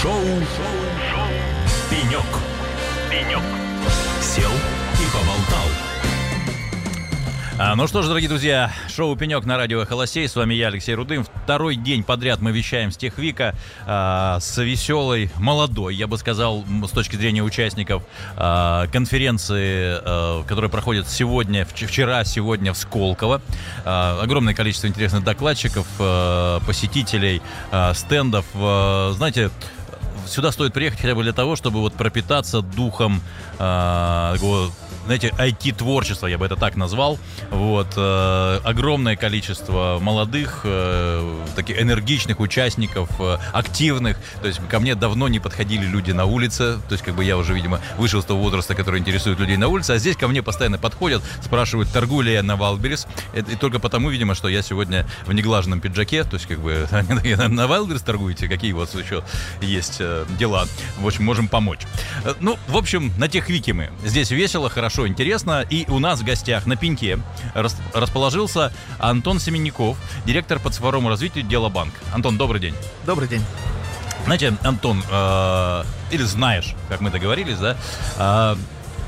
Шоу, Шоу. «Пенек». «Пенек». Сел и поболтал. А, ну что ж, дорогие друзья, шоу «Пенек» на радио «Холосей». С вами я, Алексей Рудым. Второй день подряд мы вещаем с Техвика а, с веселой, молодой, я бы сказал, с точки зрения участников а, конференции, а, которая проходит сегодня, вч- вчера, сегодня в Сколково. А, огромное количество интересных докладчиков, а, посетителей, а, стендов. А, знаете, сюда стоит приехать хотя бы для того, чтобы вот пропитаться духом а, такого, знаете, IT-творчества, я бы это так назвал. Вот, э, огромное количество молодых, э, таких энергичных участников, э, активных. То есть ко мне давно не подходили люди на улице. То есть как бы я уже, видимо, вышел с того возраста, который интересует людей на улице. А здесь ко мне постоянно подходят, спрашивают, торгую ли я на Wildberries. Это- И только потому, видимо, что я сегодня в неглаженном пиджаке. То есть как бы на Wildberries торгуете? Какие у вас еще есть э, дела? В общем, можем помочь. Э, Ну, в общем, на Tech Week е мы. Здесь весело, хорошо, интересно. И у нас в гостях на пеньке рас- расположился Антон Семенников, директор по цифровому развитию Делобанк. Антон, добрый день. Добрый день. Знаете, Антон, э, или знаешь, как мы договорились, да? э,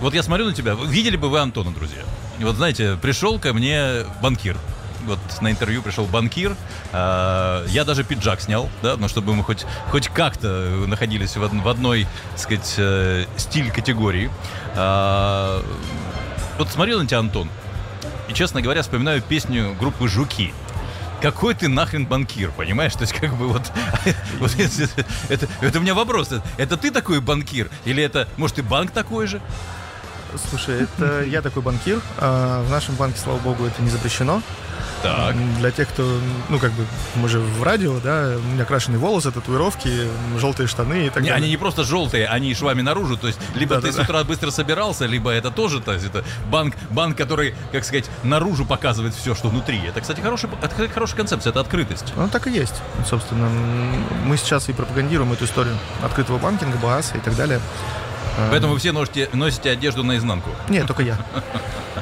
вот я смотрю на тебя. Видели бы вы Антона, друзья? И вот знаете, пришел ко мне банкир. Вот на интервью пришел банкир. э, я даже пиджак снял, да, но чтобы мы хоть, хоть как-то находились в, в одной, так сказать, э, стиль категории. Э, вот смотрел на тебя, Антон, и, честно говоря, вспоминаю песню группы «Жуки». Какой ты нахрен банкир, понимаешь? То есть, как бы вот... вот это, это, это у меня вопрос. Это ты такой банкир? Или это, может, и банк такой же? Слушай, это я такой банкир. а В нашем банке, слава богу, это не запрещено. Так. Для тех, кто, ну, как бы, мы же в радио, да, у меня крашеные волосы, татуировки, желтые штаны и так Не, далее. они не просто желтые, они швами наружу. То есть, либо ты с Да-да-да. утра быстро собирался, либо это тоже, то есть, это банк, банк, который, как сказать, наружу показывает все, что внутри. Это, кстати, хороший, это, хорошая концепция, это открытость. Ну, так и есть. Собственно, мы сейчас и пропагандируем эту историю открытого банкинга, БАСа и так далее. Поэтому вы все носите, носите одежду наизнанку. Нет, только я.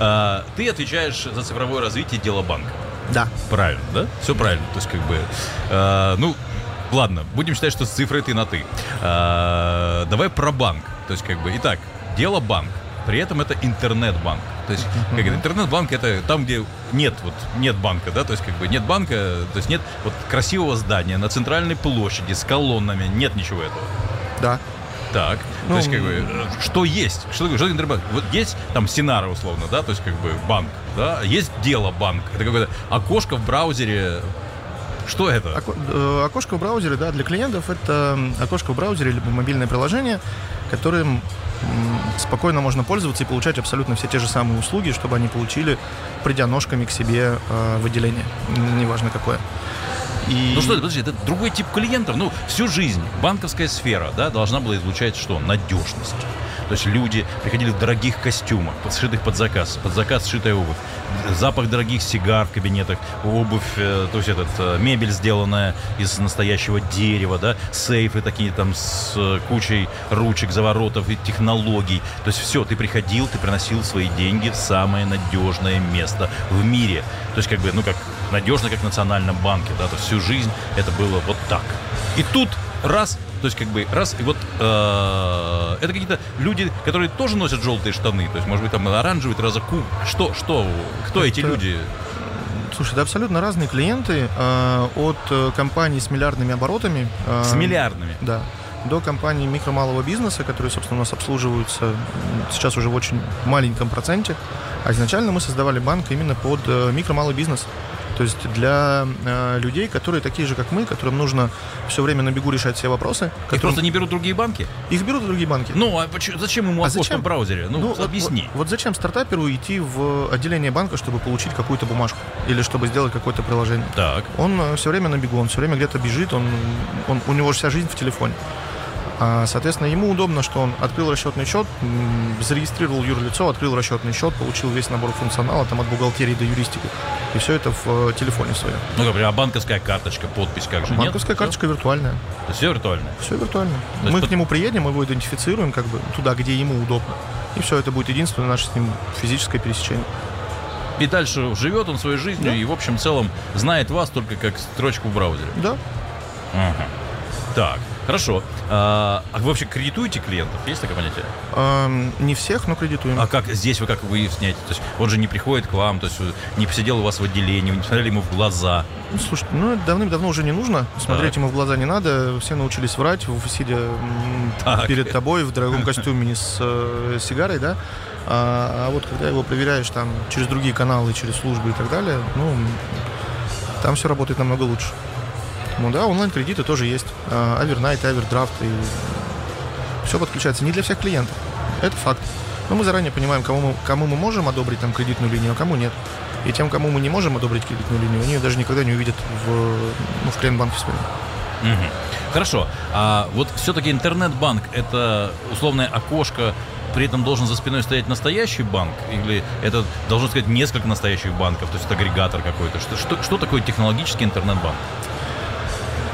А, ты отвечаешь за цифровое развитие дела банка. Да. Правильно, да? Все правильно. То есть, как бы, э, ну, ладно, будем считать, что с цифрой ты на ты. Э, давай про банк. То есть, как бы, итак, дело банк. При этом это интернет-банк. То есть, как это, интернет-банк это там, где нет, вот, нет банка, да, то есть, как бы, нет банка, то есть, нет вот красивого здания на центральной площади с колоннами, нет ничего этого. Да. Так, Ну, то есть, как бы, э, что есть? Что такое, что такое? Вот есть там Синара, условно, да, то есть, как бы, банк, да, есть дело банк. Это какое-то окошко в браузере. Что это? Око- э, окошко в браузере, да, для клиентов это окошко в браузере либо мобильное приложение, которым спокойно можно пользоваться и получать абсолютно все те же самые услуги, чтобы они получили, придя ножками к себе э, в отделение, неважно какое. И... Ну что это, подожди, это другой тип клиентов. Ну, всю жизнь банковская сфера, да, должна была излучать что? Надежность. То есть люди приходили в дорогих костюмах, сшитых под заказ, под заказ сшитая обувь, запах дорогих сигар в кабинетах, обувь, э, то есть этот, э, мебель, сделанная из настоящего дерева, да, сейфы такие там с э, кучей ручек, заворотов и технологий. То есть все, ты приходил, ты приносил свои деньги в самое надежное место в мире. То есть как бы, ну как надежно, как в национальном банке, да, то всю жизнь это было вот так. И тут раз, то есть как бы раз, и вот э, это какие-то люди, которые тоже носят желтые штаны, то есть может быть там оранжевый, розаку. Что, что, кто эти Это- люди? Слушай, это абсолютно разные клиенты э, от э, компаний с миллиардными оборотами. э, С миллиардными. Да. До компаний микро-малого бизнеса, которые, собственно, у нас обслуживаются сейчас уже в очень маленьком проценте. А изначально мы создавали банк именно под э, микро-малый бизнес. То есть для э, людей, которые такие же, как мы, которым нужно все время на бегу решать все вопросы. Их которым- просто не берут другие банки? Их берут другие банки. Ну, а зачем ему А зачем? в браузере? Ну, вот- объясни. Вот, вот зачем стартаперу идти в отделение банка, чтобы получить какую-то бумажку или чтобы сделать какое-то приложение? Так. Он все время на бегу, он все время где-то бежит, он, он, у него вся жизнь в телефоне. А, соответственно, ему удобно, что он открыл расчетный счет, зарегистрировал юрлицо, открыл расчетный счет, получил весь набор функционала там от бухгалтерии до юристики. И все это в э, телефоне своем. Ну, например, а банковская карточка, подпись как же? нет? Банковская карточка виртуальная. Все виртуальное. Все виртуально. есть Мы под- к нему приедем, мы его идентифицируем как бы туда, где ему удобно. И все, это будет единственное наше с ним физическое пересечение. И дальше живет он своей жизнью Да. и, в общем, целом знает вас только как строчку в браузере. Да. Ага. Так. Хорошо. А, а вы вообще кредитуете клиентов? Есть такое понятие? Эм, не всех, но кредитуем. А как здесь вы как выясняете? То есть он же не приходит к вам, то есть не посидел у вас в отделении, вы не посмотрели ему в глаза. Ну, слушайте, ну давным-давно уже не нужно. Смотреть так. ему в глаза не надо. Все научились врать, сидя так. перед тобой в дорогом костюме с э, сигарой, да. А, а вот когда его проверяешь там через другие каналы, через службы и так далее, ну, там все работает намного лучше. Ну да, онлайн-кредиты тоже есть. Авернайт, авердрафт и все подключается. Не для всех клиентов. Это факт. Но мы заранее понимаем, кому мы, кому мы можем одобрить там кредитную линию, а кому нет. И тем, кому мы не можем одобрить кредитную линию, они ее даже никогда не увидят в, ну, в клиент-банке своем. Угу. Хорошо. А вот все-таки интернет-банк это условное окошко при этом должен за спиной стоять настоящий банк? Или это должно сказать несколько настоящих банков, то есть агрегатор какой-то? Что, что, что такое технологический интернет-банк?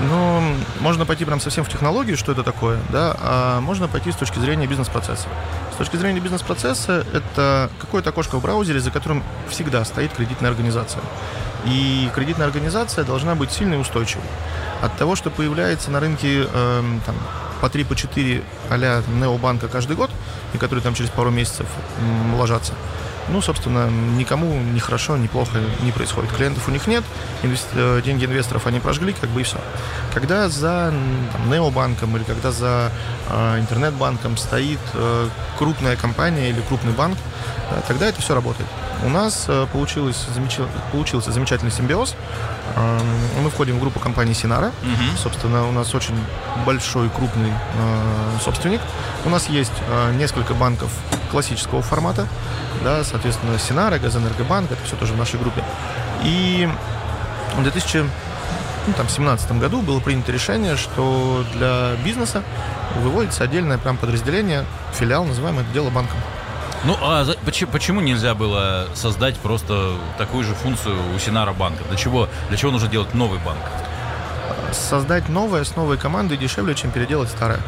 Ну, можно пойти прям совсем в технологию, что это такое, да, а можно пойти с точки зрения бизнес-процесса. С точки зрения бизнес-процесса, это какое-то окошко в браузере, за которым всегда стоит кредитная организация. И кредитная организация должна быть сильной и устойчивой. От того, что появляется на рынке э, там, по 3, по 4 а-ля Необанка каждый год, и которые там через пару месяцев м, ложатся, ну, собственно, никому ни хорошо, ни плохо не происходит. Клиентов у них нет, инвест... Э, деньги инвесторов они прожгли, как бы и все. Когда за там, необанком или когда за э, интернет-банком стоит э, крупная компания или крупный банк, да, тогда это все работает. У нас э, получилось, замеч... получился замечательный симбиоз. Э, мы входим в группу компании Синара. Угу. Собственно, у нас очень большой, крупный э, собственник. У нас есть э, несколько банков классического формата, да, соответственно, Синара, Газэнергобанк, это все тоже в нашей группе. И в 2017 ну, году было принято решение, что для бизнеса выводится отдельное прям подразделение, филиал, называем это дело банком. Ну, а за, почему, почему нельзя было создать просто такую же функцию у Синара банка? Для чего, для чего нужно делать новый банк? Создать новое с новой командой дешевле, чем переделать старое.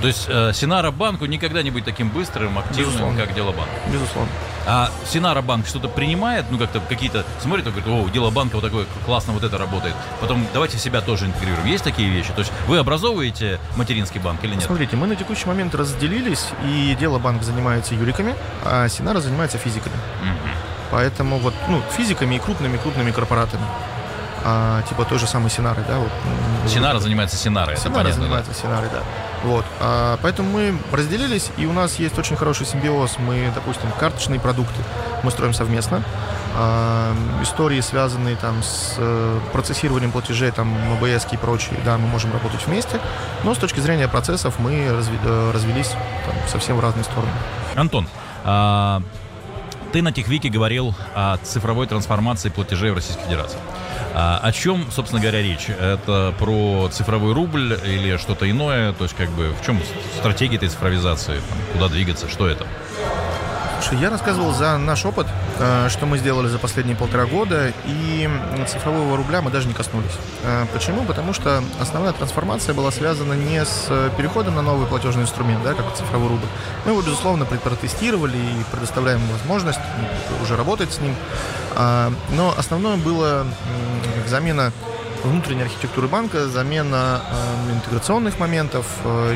То есть э, Синара банку никогда не будет таким быстрым, активным, Безусловно. как Дело банк. Безусловно. А Синара банк что-то принимает, ну как-то какие-то смотрит, говорит, о, Дело банка вот такое классно вот это работает. Потом давайте себя тоже интегрируем. Есть такие вещи? То есть вы образовываете материнский банк или нет? Смотрите, мы на текущий момент разделились, и Дело банк занимается юриками, а Синара занимается физиками. Угу. Поэтому вот, ну, физиками и крупными-крупными корпоратами а, типа той же самой Синары, да. Вот. Синара занимается Синарой, Синара понятно, занимается да. Синарой, да. Вот. А, поэтому мы разделились, и у нас есть очень хороший симбиоз. Мы, допустим, карточные продукты мы строим совместно. А, истории, связанные там с э, процессированием платежей, там, МБС и прочие, да, мы можем работать вместе. Но с точки зрения процессов мы разви- э, развелись там, совсем в разные стороны. Антон, а, ты на Техвике говорил о цифровой трансформации платежей в Российской Федерации. А, о чем, собственно говоря, речь? Это про цифровой рубль или что-то иное? То есть, как бы, в чем стратегия этой цифровизации? Там, куда двигаться? Что это? Слушай, я рассказывал за наш опыт, э, что мы сделали за последние полтора года, и цифрового рубля мы даже не коснулись. Э, почему? Потому что основная трансформация была связана не с переходом на новый платежный инструмент, да, как цифровой рубль. Мы его, безусловно, протестировали и предоставляем возможность уже работать с ним. А, но основное было замена внутренней архитектуры банка, замена э, интеграционных моментов,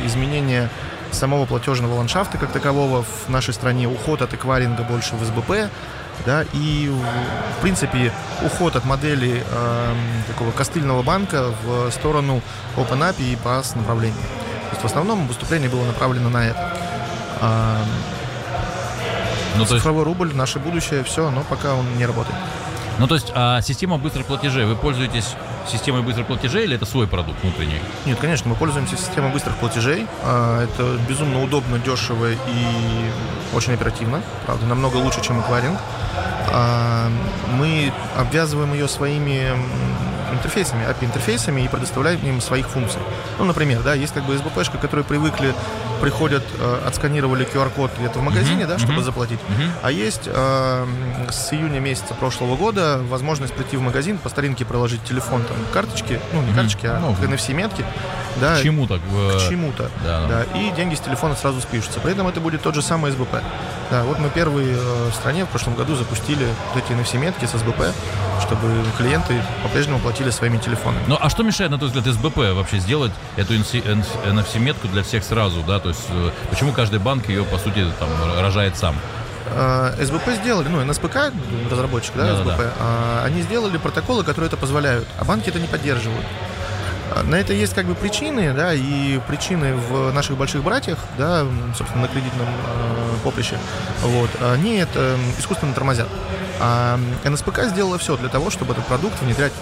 изменение самого платежного ландшафта как такового в нашей стране, уход от эквайринга больше в СБП, да, и, в принципе, уход от модели э, такого костыльного банка в сторону Open API и PaaS направления. То есть в основном выступление было направлено на это. Э, ну, Цифровой есть... рубль, наше будущее, все, но пока он не работает. Ну, то есть, а система быстрых платежей, вы пользуетесь системой быстрых платежей или это свой продукт внутренний? Нет, конечно, мы пользуемся системой быстрых платежей. А, это безумно удобно, дешево и очень оперативно. Правда, намного лучше, чем эквайринг. А, мы обвязываем ее своими интерфейсами, API-интерфейсами и предоставляем им своих функций. Ну, например, да, есть как бы СБПшка, которые привыкли, приходят, э, отсканировали QR-код где-то в магазине, mm-hmm. да, чтобы mm-hmm. заплатить. Mm-hmm. А есть э, с июня месяца прошлого года возможность прийти в магазин, по старинке проложить телефон, там, карточки, ну, не mm-hmm. карточки, а ну, NFC-метки. Да, к чему-то. К чему-то, да, да. да. И деньги с телефона сразу спишутся. При этом это будет тот же самый СБП. Да, вот мы первые э, в стране в прошлом году запустили вот эти NFC-метки с СБП, чтобы клиенты по-прежнему платили своими телефонами. Ну, а что мешает, на твой взгляд, СБП вообще сделать эту NFC-метку для всех сразу, да? То есть э, почему каждый банк ее, по сути, там, рожает сам? Э, СБП сделали, ну, НСПК, разработчик, да, Да, СБП, да, да. а, они сделали протоколы, которые это позволяют, а банки это не поддерживают. На это есть как бы причины, да, и причины в наших больших братьях, да, собственно, на кредитном э, поприще, вот, они это искусственно тормозят. А НСПК сделала все для того, чтобы этот продукт внедрять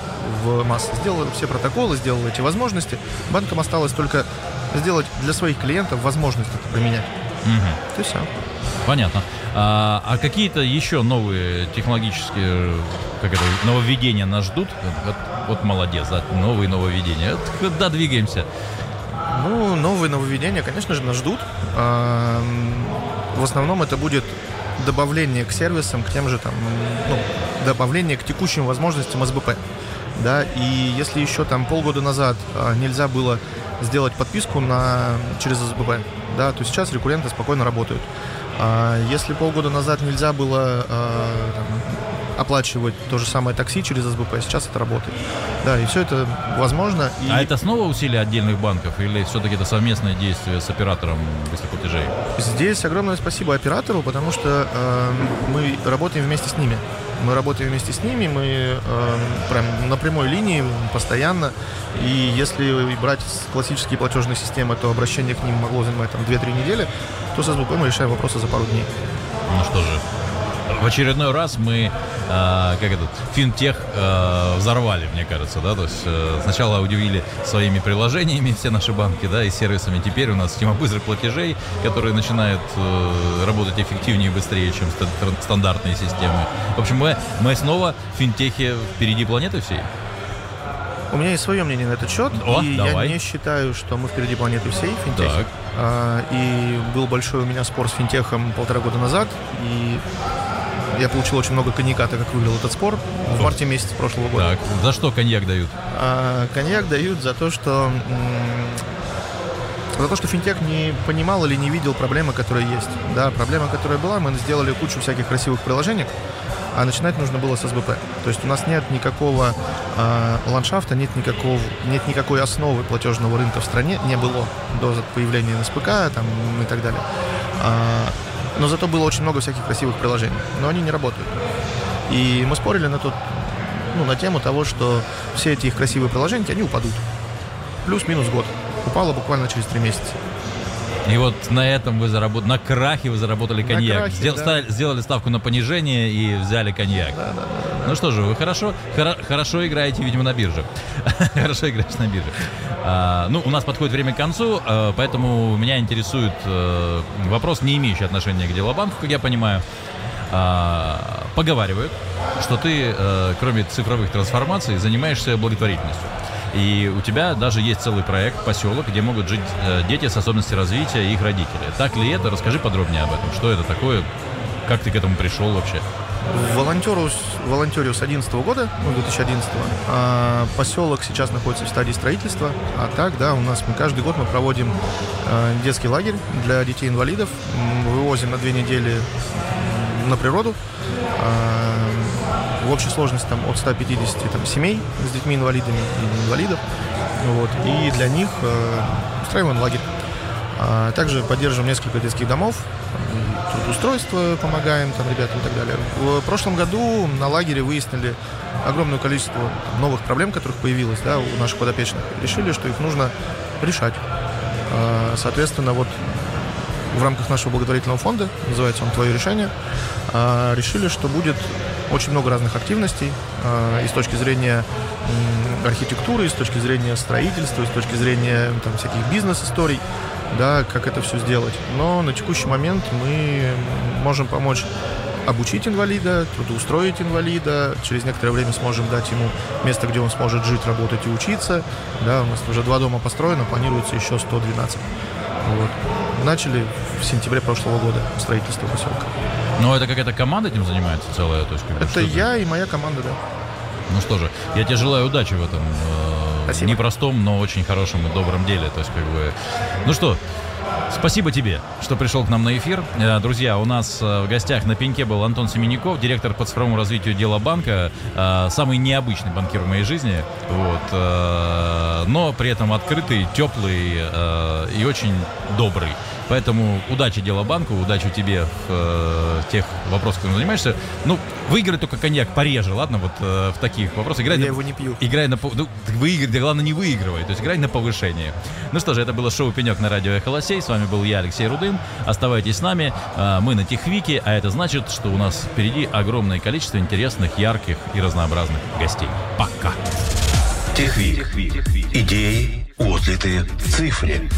в массы. Сделала все протоколы, сделала эти возможности. Банкам осталось только сделать для своих клиентов возможность это применять. То есть все. Понятно. А, а какие-то еще новые технологические, как это, нововведения нас ждут? Вот, вот молодец, да, новые нововведения. Вот куда двигаемся? Ну, новые нововведения, конечно же, нас ждут. Ам, В основном это будет добавление к сервисам, к тем же там, ну, добавление к текущим возможностям СБП. Да, и если еще там полгода назад а, нельзя было сделать подписку на, через СБП, да, то сейчас рекурренты спокойно работают. А если полгода назад нельзя было а, оплачивать то же самое такси через СБП, сейчас это работает. Да, и все это возможно. И... А это снова усилия отдельных банков или все-таки это совместное действие с оператором быстроплатежей? Здесь огромное спасибо оператору, потому что э, мы работаем вместе с ними. Мы работаем вместе с ними, мы э, прям на прямой линии постоянно. И если брать классические платежные системы, то обращение к ним могло занимать там 2-3 недели, то с СБП мы решаем вопросы за пару дней. Ну что же, в очередной раз мы, э, как этот, финтех э, взорвали, мне кажется, да, то есть э, сначала удивили своими приложениями все наши банки, да, и сервисами, теперь у нас система быстрых платежей, которые начинают э, работать эффективнее и быстрее, чем стандартные системы. В общем, мы, мы снова в финтехе впереди планеты всей. У меня есть свое мнение на этот счет, О, и давай. я не считаю, что мы впереди планеты всей в финтехе. Так. А, и был большой у меня спор с финтехом полтора года назад, и я получил очень много коньяка, так как выиграл этот спор в марте месяце прошлого года. Так, за что коньяк дают? А, коньяк дают за то, что за то, что финтех не понимал или не видел проблемы, которые есть. Да, проблема, которая была, мы сделали кучу всяких красивых приложений, а начинать нужно было с СБП. То есть у нас нет никакого а, ландшафта, нет никакого, нет никакой основы платежного рынка в стране, не было до появления НСПК там, и так далее. А, но зато было очень много всяких красивых приложений, но они не работают. И мы спорили на тот, ну, на тему того, что все эти их красивые приложения, они упадут. Плюс-минус год. Упало буквально через три месяца. И вот на этом вы заработали, на крахе вы заработали коньяк. крахе, Сдел- да. ста- Сделали ставку на понижение и взяли коньяк. Ну что же, вы хорошо, хоро- хорошо играете, видимо, на бирже. хорошо играешь на бирже. А, ну, у нас подходит время к концу, а, поэтому меня интересует э, вопрос, не имеющий отношения к Делобанку, как я понимаю. А, поговаривают, что ты, э, кроме цифровых трансформаций, занимаешься благотворительностью. И у тебя даже есть целый проект «Поселок», где могут жить э, дети с особенностями развития и их родители. Так ли это? Расскажи подробнее об этом. Что это такое? Как ты к этому пришел вообще? Волонтеру, волонтерю с 2011 года, ну, 2011 а, поселок сейчас находится в стадии строительства. А так, да, у нас мы каждый год мы проводим а, детский лагерь для детей-инвалидов. Вывозим на две недели на природу. А, в общей сложности там от 150 там, семей с детьми-инвалидами и инвалидов. Вот. И для них э, устраиваем лагерь. А также поддерживаем несколько детских домов, трудоустройство помогаем там ребятам и так далее. В прошлом году на лагере выяснили огромное количество там, новых проблем, которых появилось да, у наших подопечных. Решили, что их нужно решать. А, Соответственно, вот в рамках нашего благотворительного фонда, называется он «Твое решение», а, решили, что будет очень много разных активностей а, и с точки зрения архитектуры, и с точки зрения строительства, и с точки зрения там, всяких бизнес-историй, да, как это все сделать. Но на текущий момент мы можем помочь обучить инвалида, трудоустроить инвалида, через некоторое время сможем дать ему место, где он сможет жить, работать и учиться. Да, у нас уже два дома построено, планируется еще 112. Вот. Начали в сентябре прошлого года строительство поселка. Ну, это какая-то команда этим занимается целая? То есть, Это что я и моя команда, да. Ну что же, я тебе желаю удачи в этом. э, Спасибо. непростом, но очень хорошем и добром деле. То есть, как бы... Ну что, Спасибо тебе, что пришел к нам на эфир. Э, Друзья, у нас э, в гостях на пеньке был Антон Семеняков, директор по цифровому развитию дела банка. Э, Самый необычный банкир в моей жизни. Вот. Но при этом открытый, теплый и очень добрый. Поэтому удачи дела банку, удачи тебе в э, тех вопросах, которыми занимаешься. Ну, выиграй только коньяк пореже, ладно, вот э, в таких вопросах. Играй Я на- его не пью. Играй на... Ну, выиграй, да главное не выигрывай, то есть играй на повышение. Ну что же, это было шоу «Пенек» на радио «Эхо Лосей». С вами был я, Алексей Рудын. Оставайтесь с нами. А, Мы на Техвике, а это значит, что у нас впереди огромное количество интересных, ярких и разнообразных гостей. Пока! Техвик. Идеи, отлиты в цифре.